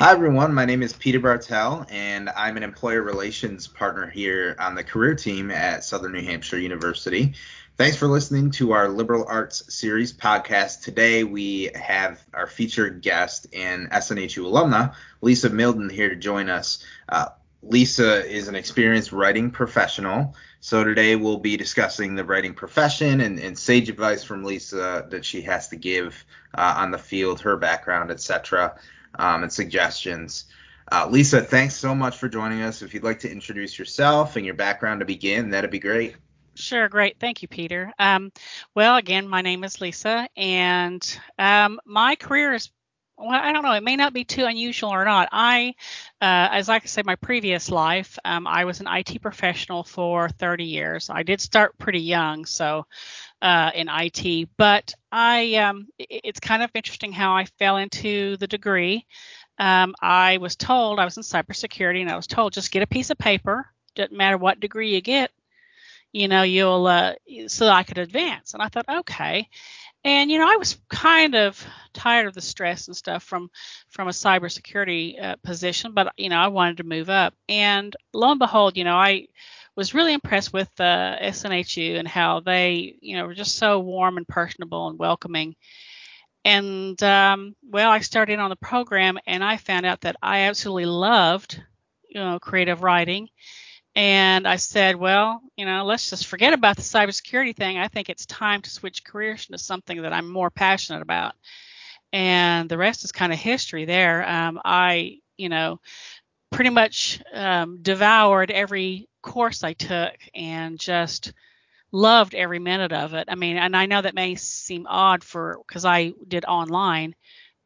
Hi, everyone. My name is Peter Bartell, and I'm an employer relations partner here on the career team at Southern New Hampshire University. Thanks for listening to our Liberal Arts Series podcast. Today, we have our featured guest and SNHU alumna, Lisa Mildon, here to join us. Uh, Lisa is an experienced writing professional. So today we'll be discussing the writing profession and, and sage advice from Lisa that she has to give uh, on the field, her background, etc um, and suggestions. Uh, Lisa, thanks so much for joining us. If you'd like to introduce yourself and your background to begin, that'd be great. Sure, great. Thank you, Peter. Um, well, again, my name is Lisa, and um, my career is well, I don't know. It may not be too unusual or not. I, uh, as like I said, my previous life, um, I was an IT professional for 30 years. I did start pretty young, so uh, in IT, but I, um, it's kind of interesting how I fell into the degree. Um, I was told I was in cybersecurity, and I was told just get a piece of paper. Doesn't matter what degree you get, you know, you'll uh, so I could advance. And I thought, okay. And you know, I was kind of tired of the stress and stuff from from a cybersecurity uh, position, but you know, I wanted to move up. And lo and behold, you know, I was really impressed with uh, SNHU and how they, you know, were just so warm and personable and welcoming. And um, well, I started on the program, and I found out that I absolutely loved, you know, creative writing and I said, well, you know, let's just forget about the cybersecurity thing. I think it's time to switch careers into something that I'm more passionate about. And the rest is kind of history there. Um, I, you know, pretty much um, devoured every course I took and just loved every minute of it. I mean, and I know that may seem odd for because I did online,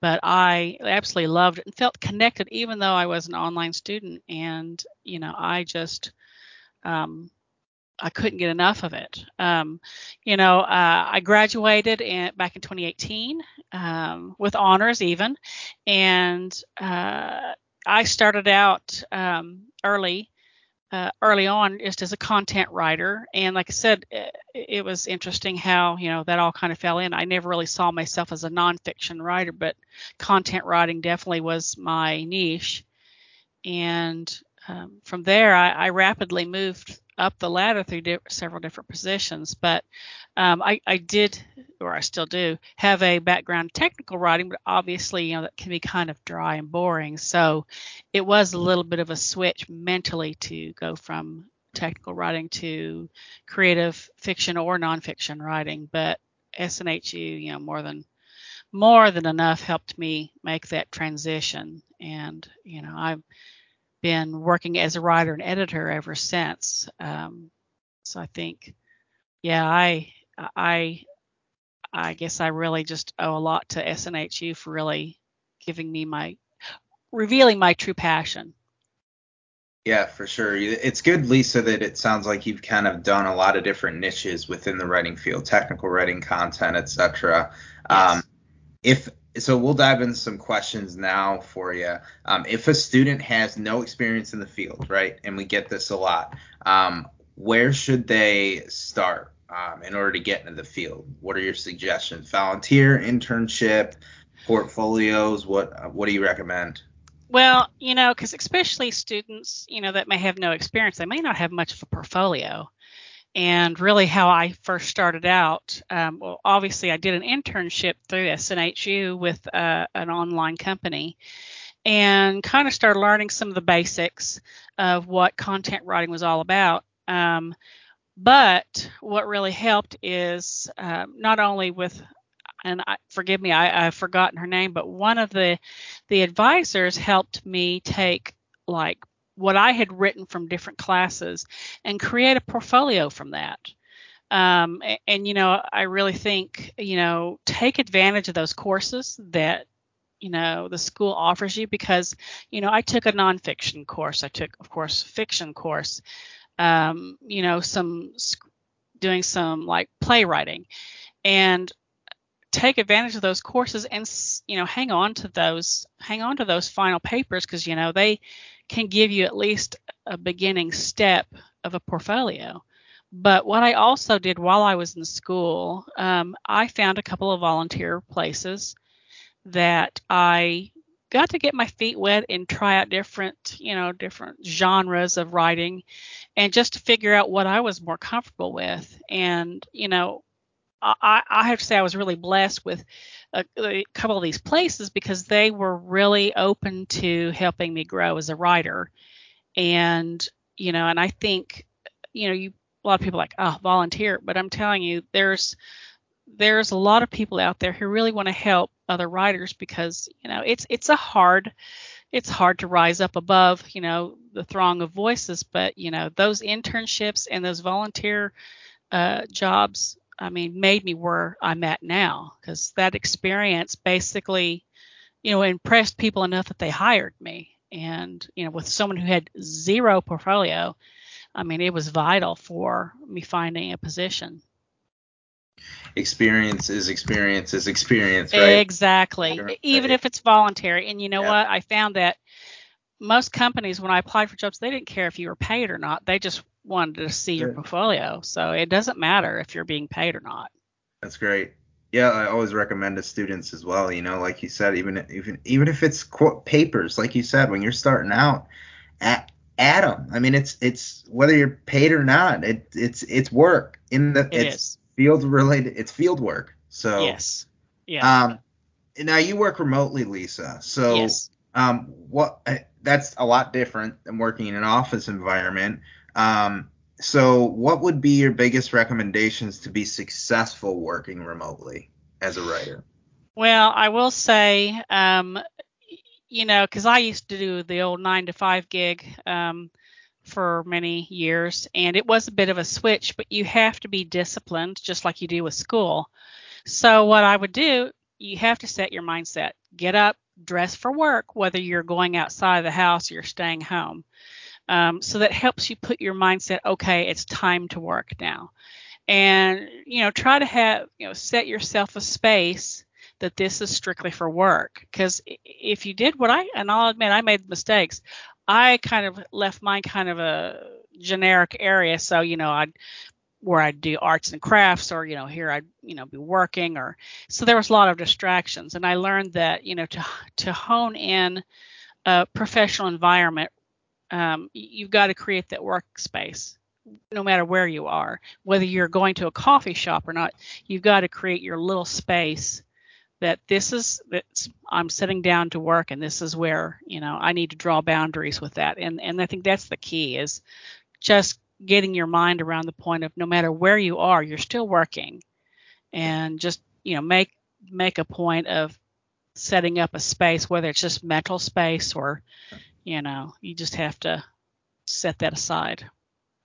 but I absolutely loved it and felt connected even though I was an online student. And, you know, I just um, I couldn't get enough of it. Um, you know, uh, I graduated in, back in 2018 um, with honors even, and uh, I started out um, early. Uh, early on, just as a content writer, and like I said, it, it was interesting how you know that all kind of fell in. I never really saw myself as a nonfiction writer, but content writing definitely was my niche. And um, from there, I, I, rapidly moved up the ladder through di- several different positions. But um, I, I, did, or I still do, have a background in technical writing, but obviously, you know, that can be kind of dry and boring. So it was a little bit of a switch mentally to go from technical writing to creative fiction or nonfiction writing. But SNHU, you know, more than more than enough helped me make that transition. And you know, I'm been working as a writer and editor ever since. Um, so I think, yeah, I I I guess I really just owe a lot to SNHU for really giving me my revealing my true passion. Yeah, for sure. It's good, Lisa, that it sounds like you've kind of done a lot of different niches within the writing field, technical writing, content, etc. Yes. Um, if so we'll dive into some questions now for you. Um, if a student has no experience in the field, right, and we get this a lot, um, where should they start um, in order to get into the field? What are your suggestions? Volunteer, internship, portfolios? What What do you recommend? Well, you know, because especially students, you know, that may have no experience, they may not have much of a portfolio and really how I first started out. Um, well, obviously, I did an internship through SNHU with uh, an online company and kind of started learning some of the basics of what content writing was all about. Um, but what really helped is uh, not only with and I, forgive me, I, I've forgotten her name, but one of the the advisors helped me take like what I had written from different classes and create a portfolio from that. Um, and, and, you know, I really think, you know, take advantage of those courses that, you know, the school offers you because, you know, I took a nonfiction course. I took, of course, fiction course, um, you know, some doing some like playwriting and take advantage of those courses and you know hang on to those hang on to those final papers because you know they can give you at least a beginning step of a portfolio. But what I also did while I was in school, um, I found a couple of volunteer places that I got to get my feet wet and try out different, you know, different genres of writing and just to figure out what I was more comfortable with. And, you know, I, I have to say I was really blessed with a, a, couple of these places because they were really open to helping me grow as a writer. And, you know, and I think, you know, you a lot of people like, oh, volunteer, but I'm telling you, there's there's a lot of people out there who really want to help other writers because you know it's it's a hard it's hard to rise up above you know the throng of voices but you know those internships and those volunteer uh, jobs i mean made me where i'm at now because that experience basically you know impressed people enough that they hired me and you know with someone who had zero portfolio i mean it was vital for me finding a position experience is experience is experience, right? Exactly. Even if it's voluntary. And you know what? I found that most companies, when I applied for jobs, they didn't care if you were paid or not. They just wanted to see your portfolio. So it doesn't matter if you're being paid or not. That's great. Yeah, I always recommend to students as well. You know, like you said, even even even if it's quote papers, like you said, when you're starting out, at add them. I mean, it's it's whether you're paid or not, it it's it's work in the it it's is field related. It's field work. So yes, yeah. Um, now you work remotely, Lisa. So yes. Um, what? That's a lot different than working in an office environment. Um, so what would be your biggest recommendations to be successful working remotely as a writer? Well, I will say, um, you know, because I used to do the old nine to five gig. Um, for many years and it was a bit of a switch but you have to be disciplined just like you do with school so what i would do you have to set your mindset get up dress for work whether you're going outside the house or you're staying home. Um, so that helps you put your mindset okay it's time to work now. And you know try to have you know set yourself a space that this is strictly for work. Because if you did what i and i'll admit i made mistakes I kind of left mine kind of a generic area. So, you know, I'd where I'd do arts and crafts or, you know, here I'd, you know, be working or so there was a lot of distractions. And I learned that, you know, to to hone in a professional environment, um, you've got to create that workspace no matter where you are, whether you're going to a coffee shop or not, you've got to create your little space that this is that I'm sitting down to work and this is where you know I need to draw boundaries with that and and I think that's the key is just getting your mind around the point of no matter where you are you're still working and just you know make make a point of setting up a space whether it's just mental space or you know you just have to set that aside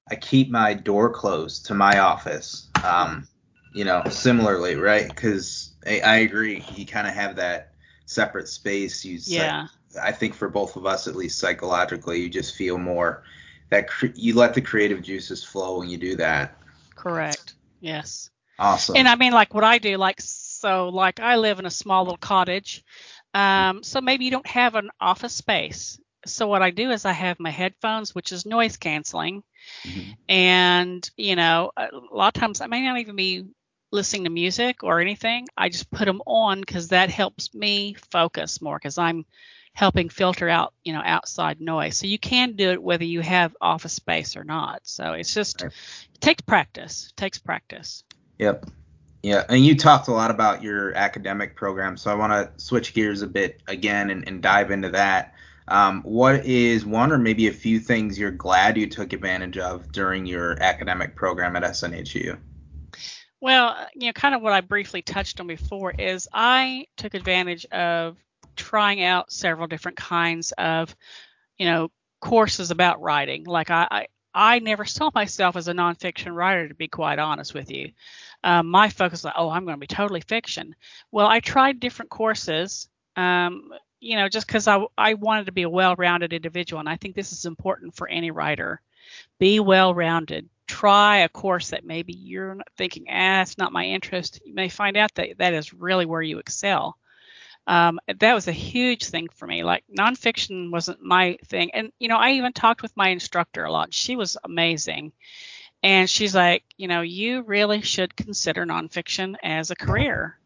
I keep my door closed to my office um you know similarly right because I, I agree. You kind of have that separate space. You yeah. I think for both of us, at least psychologically, you just feel more that cre- you let the creative juices flow when you do that. Correct. Yes. Awesome. And I mean, like what I do, like so, like I live in a small little cottage, um, so maybe you don't have an office space. So what I do is I have my headphones, which is noise canceling, mm-hmm. and you know, a lot of times I may not even be listening to music or anything, I just put them on because that helps me focus more because I'm helping filter out, you know, outside noise. So you can do it whether you have office space or not. So it's just it takes practice. It takes practice. Yep. Yeah, and you talked a lot about your academic program, so I want to switch gears a bit again and, and dive into that. Um, what is one or maybe a few things you're glad you took advantage of during your academic program at SNHU? Well, you know, kind of what I briefly touched on before is I took advantage of trying out several different kinds of, you know, courses about writing. Like I, I, I never saw myself as a nonfiction writer, to be quite honest with you. Um, my focus was, oh, I'm going to be totally fiction. Well, I tried different courses, um, you know, just because I, I wanted to be a well-rounded individual, and I think this is important for any writer. Be well-rounded try a course that maybe you're thinking, ah, it's not my interest, you may find out that that is really where you excel. Um, that was a huge thing for me. Like nonfiction wasn't my thing. And, you know, I even talked with my instructor a lot. She was amazing. And she's like, you know, you really should consider nonfiction as a career.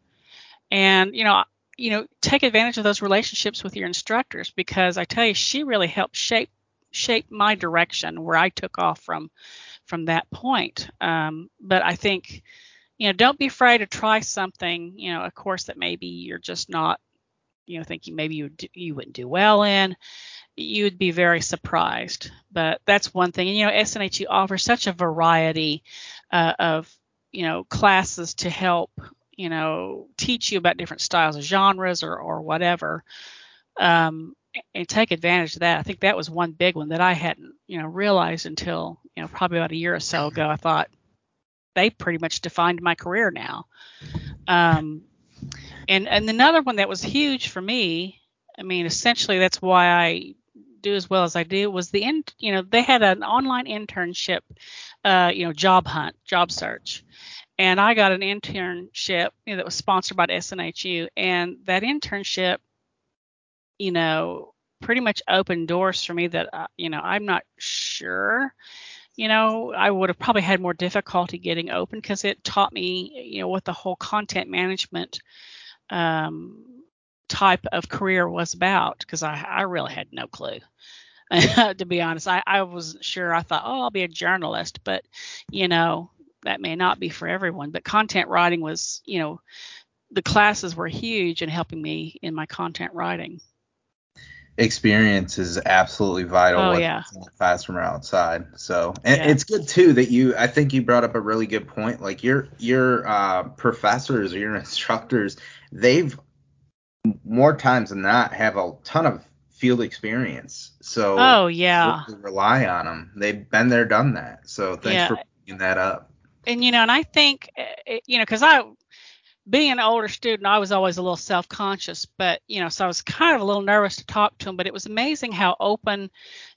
And, you know, you know, take advantage of those relationships with your instructors because I tell you, she really helped shape shape my direction where I took off from from that point. Um, but I think, you know, don't be afraid to try something, you know, a course that maybe you're just not, you know, thinking maybe you you wouldn't do well in. You would be very surprised. But that's one thing. And, you know, SNHU offers such a variety uh, of, you know, classes to help, you know, teach you about different styles of genres or, or whatever. Um, and take advantage of that. I think that was one big one that I hadn't, you know, realized until, you know, probably about a year or so ago. I thought they pretty much defined my career now. Um, and and another one that was huge for me, I mean, essentially that's why I do as well as I do was the end. You know, they had an online internship, uh, you know, job hunt, job search, and I got an internship you know, that was sponsored by SNHU, and that internship you know, pretty much opened doors for me that, uh, you know, I'm not sure. You know, I would have probably had more difficulty getting open because it taught me, you know, what the whole content management um, type of career was about because I, I really had no clue. to be honest, I, I wasn't sure. I thought, oh, I'll be a journalist, but you know, that may not be for everyone. But content writing was, you know, the classes were huge in helping me in my content writing experience is absolutely vital oh, yeah. in the classroom or outside. So and yeah. it's good too that you I think you brought up a really good point. Like your your uh, professors or your instructors, they've more times than not have a ton of field experience. So oh yeah, rely on them. They've been there, done that. So thanks yeah. for bringing that up. And you know, and I think eh, you know, because I being an older student, I was always a little self conscious, but, you know, so I was kind of a little nervous to talk to him, but it was amazing how open,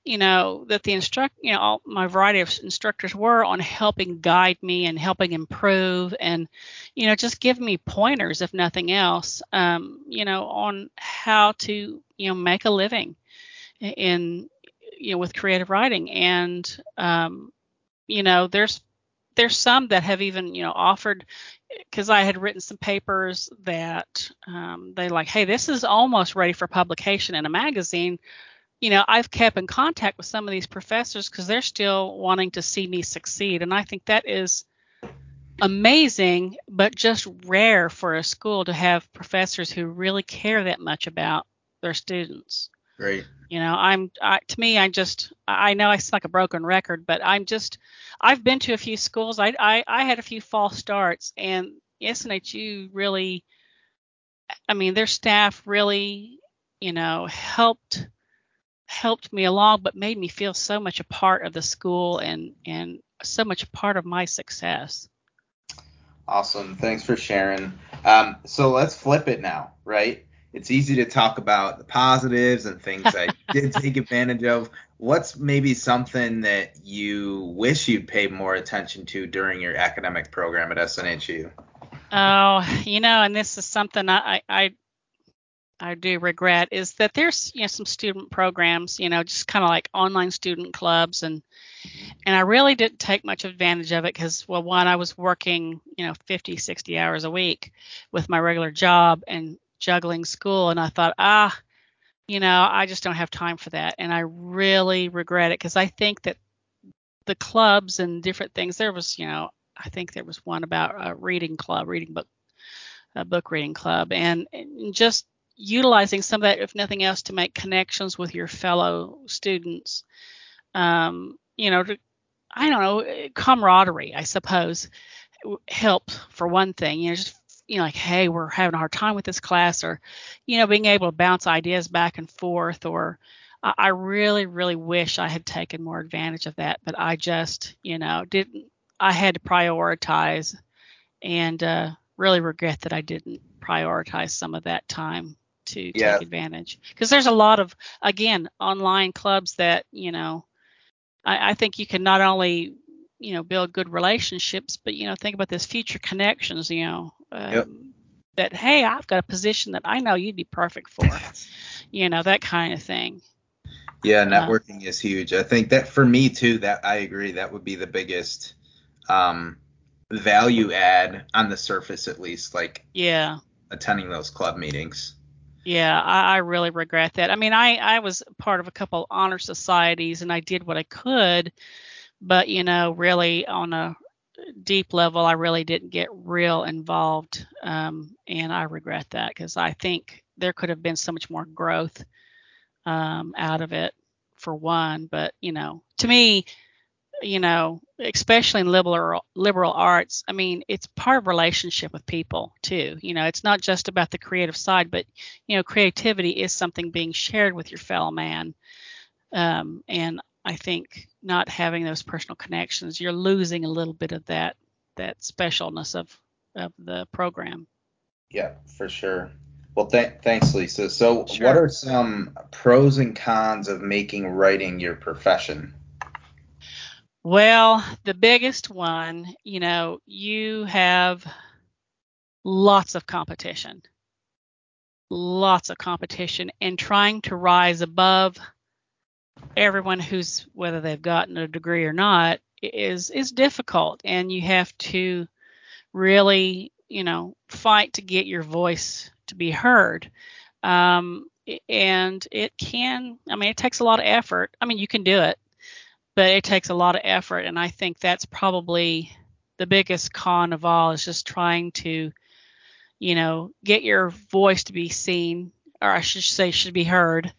you know, that the instruct, you know, all my variety of instructors were on helping guide me and helping improve and, you know, just give me pointers, if nothing else, um, you know, on how to, you know, make a living in, you know, with creative writing. And, um, you know, there's, there's some that have even you know offered because I had written some papers that um, they like, hey, this is almost ready for publication in a magazine. You know, I've kept in contact with some of these professors because they're still wanting to see me succeed, and I think that is amazing, but just rare for a school to have professors who really care that much about their students. Great. You know, I'm I, to me, I just I know I sound like a broken record, but I'm just I've been to a few schools. I I, I had a few false starts, and SNHU really, I mean, their staff really, you know, helped helped me along, but made me feel so much a part of the school and and so much a part of my success. Awesome. Thanks for sharing. Um, so let's flip it now, right? It's easy to talk about the positives and things I did take advantage of. What's maybe something that you wish you'd paid more attention to during your academic program at SNHU? Oh, you know, and this is something I I I do regret is that there's you know some student programs, you know, just kind of like online student clubs and mm-hmm. and I really didn't take much advantage of it because well one I was working, you know, 50, 60 hours a week with my regular job and juggling school and I thought, ah, you know, I just don't have time for that. And I really regret it because I think that the clubs and different things, there was, you know, I think there was one about a reading club, reading book, a book reading club, and, and just utilizing some of that, if nothing else, to make connections with your fellow students. Um, you know, to, I don't know, camaraderie, I suppose, helped for one thing. You know, just you know, like, hey, we're having a hard time with this class, or, you know, being able to bounce ideas back and forth, or I, I really, really wish I had taken more advantage of that, but I just, you know, didn't. I had to prioritize, and uh, really regret that I didn't prioritize some of that time to yeah. take advantage. Because there's a lot of, again, online clubs that, you know, I, I think you can not only you know build good relationships but you know think about this future connections you know um, yep. that hey i've got a position that i know you'd be perfect for you know that kind of thing yeah uh, networking uh, is huge i think that for me too that i agree that would be the biggest um value add on the surface at least like yeah attending those club meetings. Yeah, I, I really regret that. I mean, I I was part of a couple honor societies and I did what I could, but you know, really on a deep level, I really didn't get real involved, um, and I regret that because I think there could have been so much more growth um, out of it for one. But you know, to me, you know, especially in liberal liberal arts, I mean, it's part of relationship with people too. You know, it's not just about the creative side, but you know, creativity is something being shared with your fellow man. Um, and I think not having those personal connections, you're losing a little bit of that that specialness of of the program. Yeah, for sure. Well, th- thanks, Lisa. So, sure. what are some pros and cons of making writing your profession? Well, the biggest one, you know, you have lots of competition. Lots of competition and trying to rise above everyone who's whether they've gotten a degree or not is is difficult. And you have to really you know fight to get your voice to be heard. Um, and it can i mean it takes a lot of effort. I mean you can do it but it takes a lot of effort. And i think that's probably the biggest con of all is just trying to you know get your voice to be seen or I should say should be heard.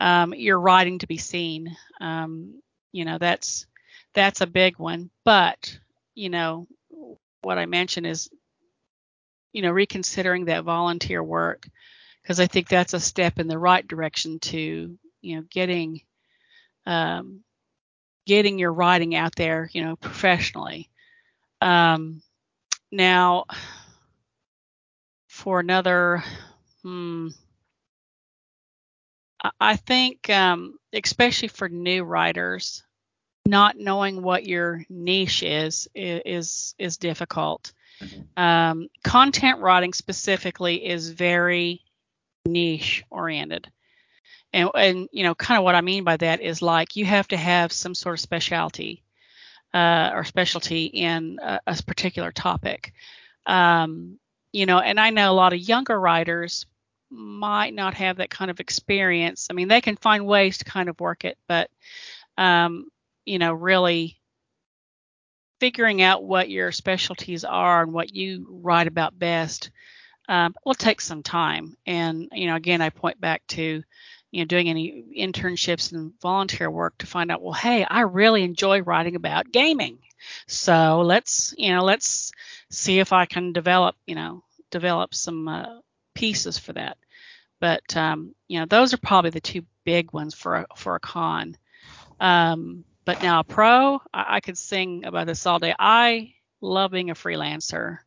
Um, your writing to be seen. Um, you know, that's that's a big one. But you know, what I mentioned is, you know, reconsidering that volunteer work because I think that's a step in the right direction to you know getting um, getting your writing out there, you know, professionally. Um, now, for another, hmm, I think, um, especially for new writers, not knowing what your niche is is is difficult. Mm-hmm. Um, content writing specifically is very niche oriented, and and you know kind of what I mean by that is like you have to have some sort of specialty uh, or specialty in a, a particular topic. Um, you know, and I know a lot of younger writers might not have that kind of experience. I mean, they can find ways to kind of work it, but um, you know, really figuring out what your specialties are and what you write about best um, will take some time. And you know, again, I point back to you know doing any internships and volunteer work to find out well hey i really enjoy writing about gaming so let's you know let's see if i can develop you know develop some uh, pieces for that but um, you know, those are probably the two big ones for a, for a con. Um, but now a pro, I, I, could sing about this all day. I love being a freelancer.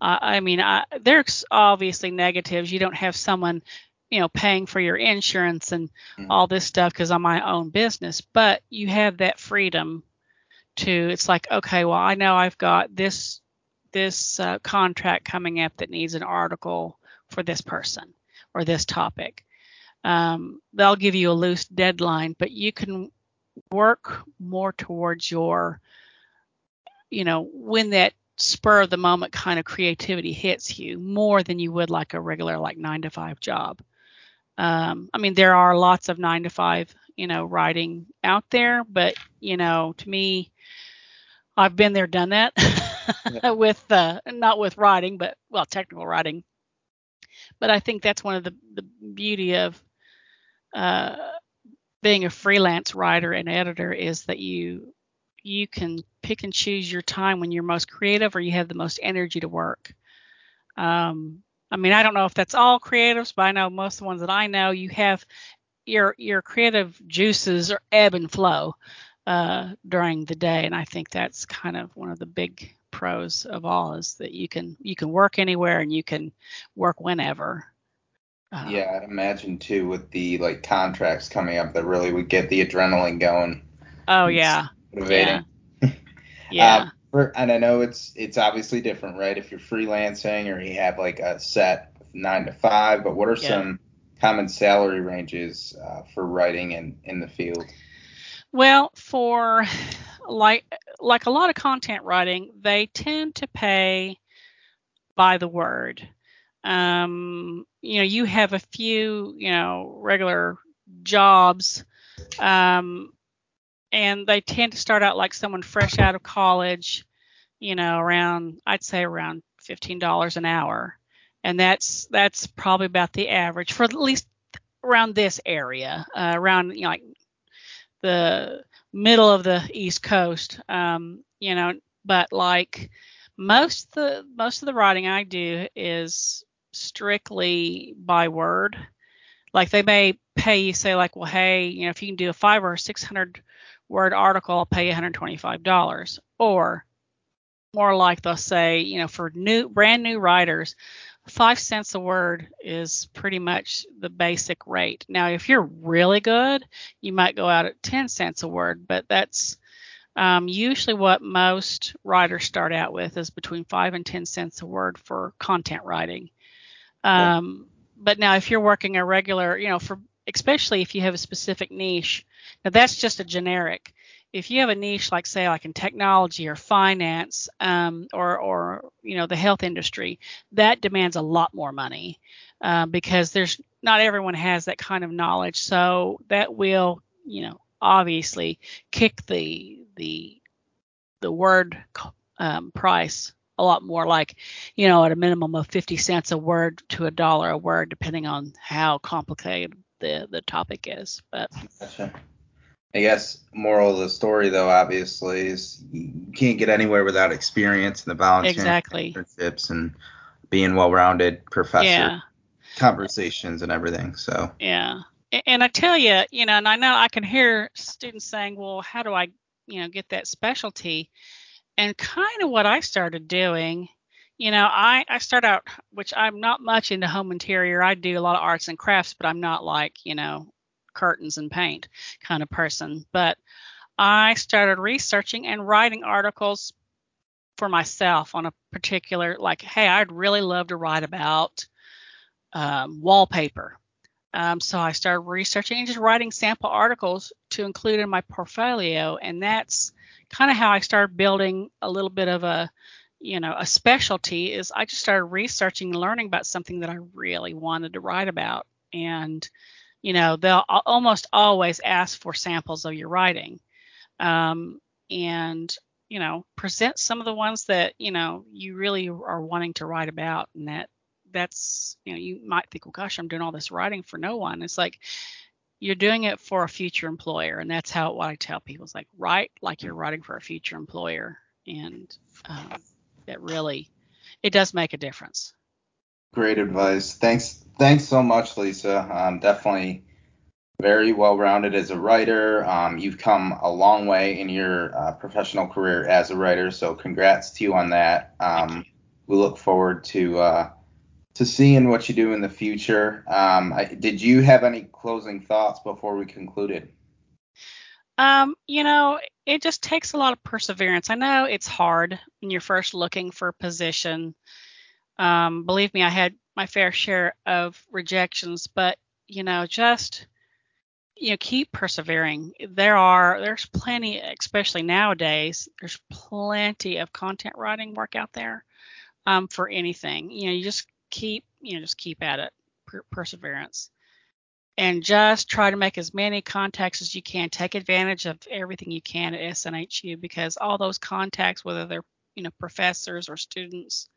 Uh, I mean, I, there's obviously negatives. You don't have someone, you know, paying for your insurance and mm. all this stuff because I'm my own business. But you have that freedom to. It's like, okay, well, I know I've got this this uh, contract coming up that needs an article for this person or this topic. Um, they'll give you a loose deadline, but you can work more towards your, you know, when that spur of the moment kind of creativity hits you more than you would like a regular like nine to five job. Um, I mean, there are lots of nine to five, you know, writing out there, but you know, to me, I've been there, done that with uh, not with writing, but well, technical writing but I think that's one of the, the beauty of uh, being a freelance writer and editor is that you you can pick and choose your time when you're most creative or you have the most energy to work. Um, I mean, I don't know if that's all creatives, but I know most of the ones that I know, you have your your creative juices are ebb and flow uh, during the day, and I think that's kind of one of the big pros of all is that you can you can work anywhere and you can work whenever. Uh, yeah, I'd imagine too with the like contracts coming up that really would get the adrenaline going. Oh yeah. Motivating. Yeah. yeah. Um, for, and I know it's it's obviously different, right? If you're freelancing or you have like a set nine to five, but what are yeah. some common salary ranges uh, for writing in in the field? Well, for like like a lot of content writing, they tend to pay by the word. um, you know, you have a few, you know, regular jobs, um, and they tend to start out like someone fresh out of college, you know, around I'd say around fifteen dollars an hour, and that's that's probably about the average for at least around this area, uh, around you know, like the middle of the East Coast, um, you know, but like most the most of the writing I do is strictly by word. Like they may pay you say like, well, hey, you know, if you can do a five or six hundred word article, I'll pay you $125. Or more like they'll say, you know, for new brand new writers, five cents a word is pretty much the basic rate. Now, if you're really good, you might go out at 10 cents a word, but that's um, usually what most writers start out with is between five and 10 cents a word for content writing. Um, but now, if you're working a regular, you know, for especially if you have a specific niche, now that's just a generic. If you have a niche like say like in technology or finance um, or or you know the health industry, that demands a lot more money uh, because there's not everyone has that kind of knowledge. So that will you know obviously kick the the the word um, price a lot more like you know at a minimum of 50 cents a word to a dollar a word depending on how complicated the the topic is but gotcha. I guess moral of the story though obviously is you can't get anywhere without experience and the volunteering exactly internships and being well-rounded professor yeah conversations and everything so yeah and I tell you, you know, and I know I can hear students saying, well, how do I, you know, get that specialty? And kind of what I started doing, you know, I, I start out, which I'm not much into home interior. I do a lot of arts and crafts, but I'm not like, you know, curtains and paint kind of person. But I started researching and writing articles for myself on a particular, like, hey, I'd really love to write about um, wallpaper um, so I started researching and just writing sample articles to include in my portfolio, and that's kind of how I started building a little bit of a, you know, a specialty. Is I just started researching and learning about something that I really wanted to write about, and you know, they'll almost always ask for samples of your writing, um, and you know, present some of the ones that you know you really are wanting to write about, and that that's you know you might think well gosh i'm doing all this writing for no one. It's like you're doing it for a future employer and that's how what i tell people is like write like you're writing for a future employer and um, that really it does make a difference great advice thanks thanks so much lisa um, definitely very well rounded as a writer um, you've come a long way in your uh, professional career as a writer so congrats to you on that um, we look forward to uh, to seeing what you do in the future. Um, I, did you have any closing thoughts before we concluded? Um, you know, it just takes a lot of perseverance. I know it's hard when you're first looking for a position. Um, believe me, I had my fair share of rejections, but you know, just you know, keep persevering. There are there's plenty, especially nowadays, there's plenty of content writing work out there um, for anything. You know, you just keep you know just keep at it per- perseverance and just try to make as many contacts as you can take advantage of everything you can at snhu because all those contacts whether they're you know professors or students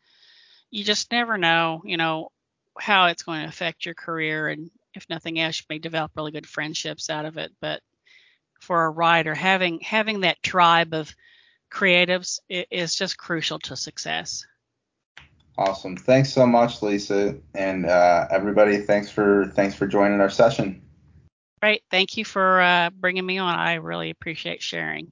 you just never know you know how it's going to affect your career and if nothing else you may develop really good friendships out of it but for a writer having having that tribe of creatives is just crucial to success Awesome. Thanks so much, Lisa, and uh, everybody. Thanks for thanks for joining our session. Great. Thank you for uh, bringing me on. I really appreciate sharing.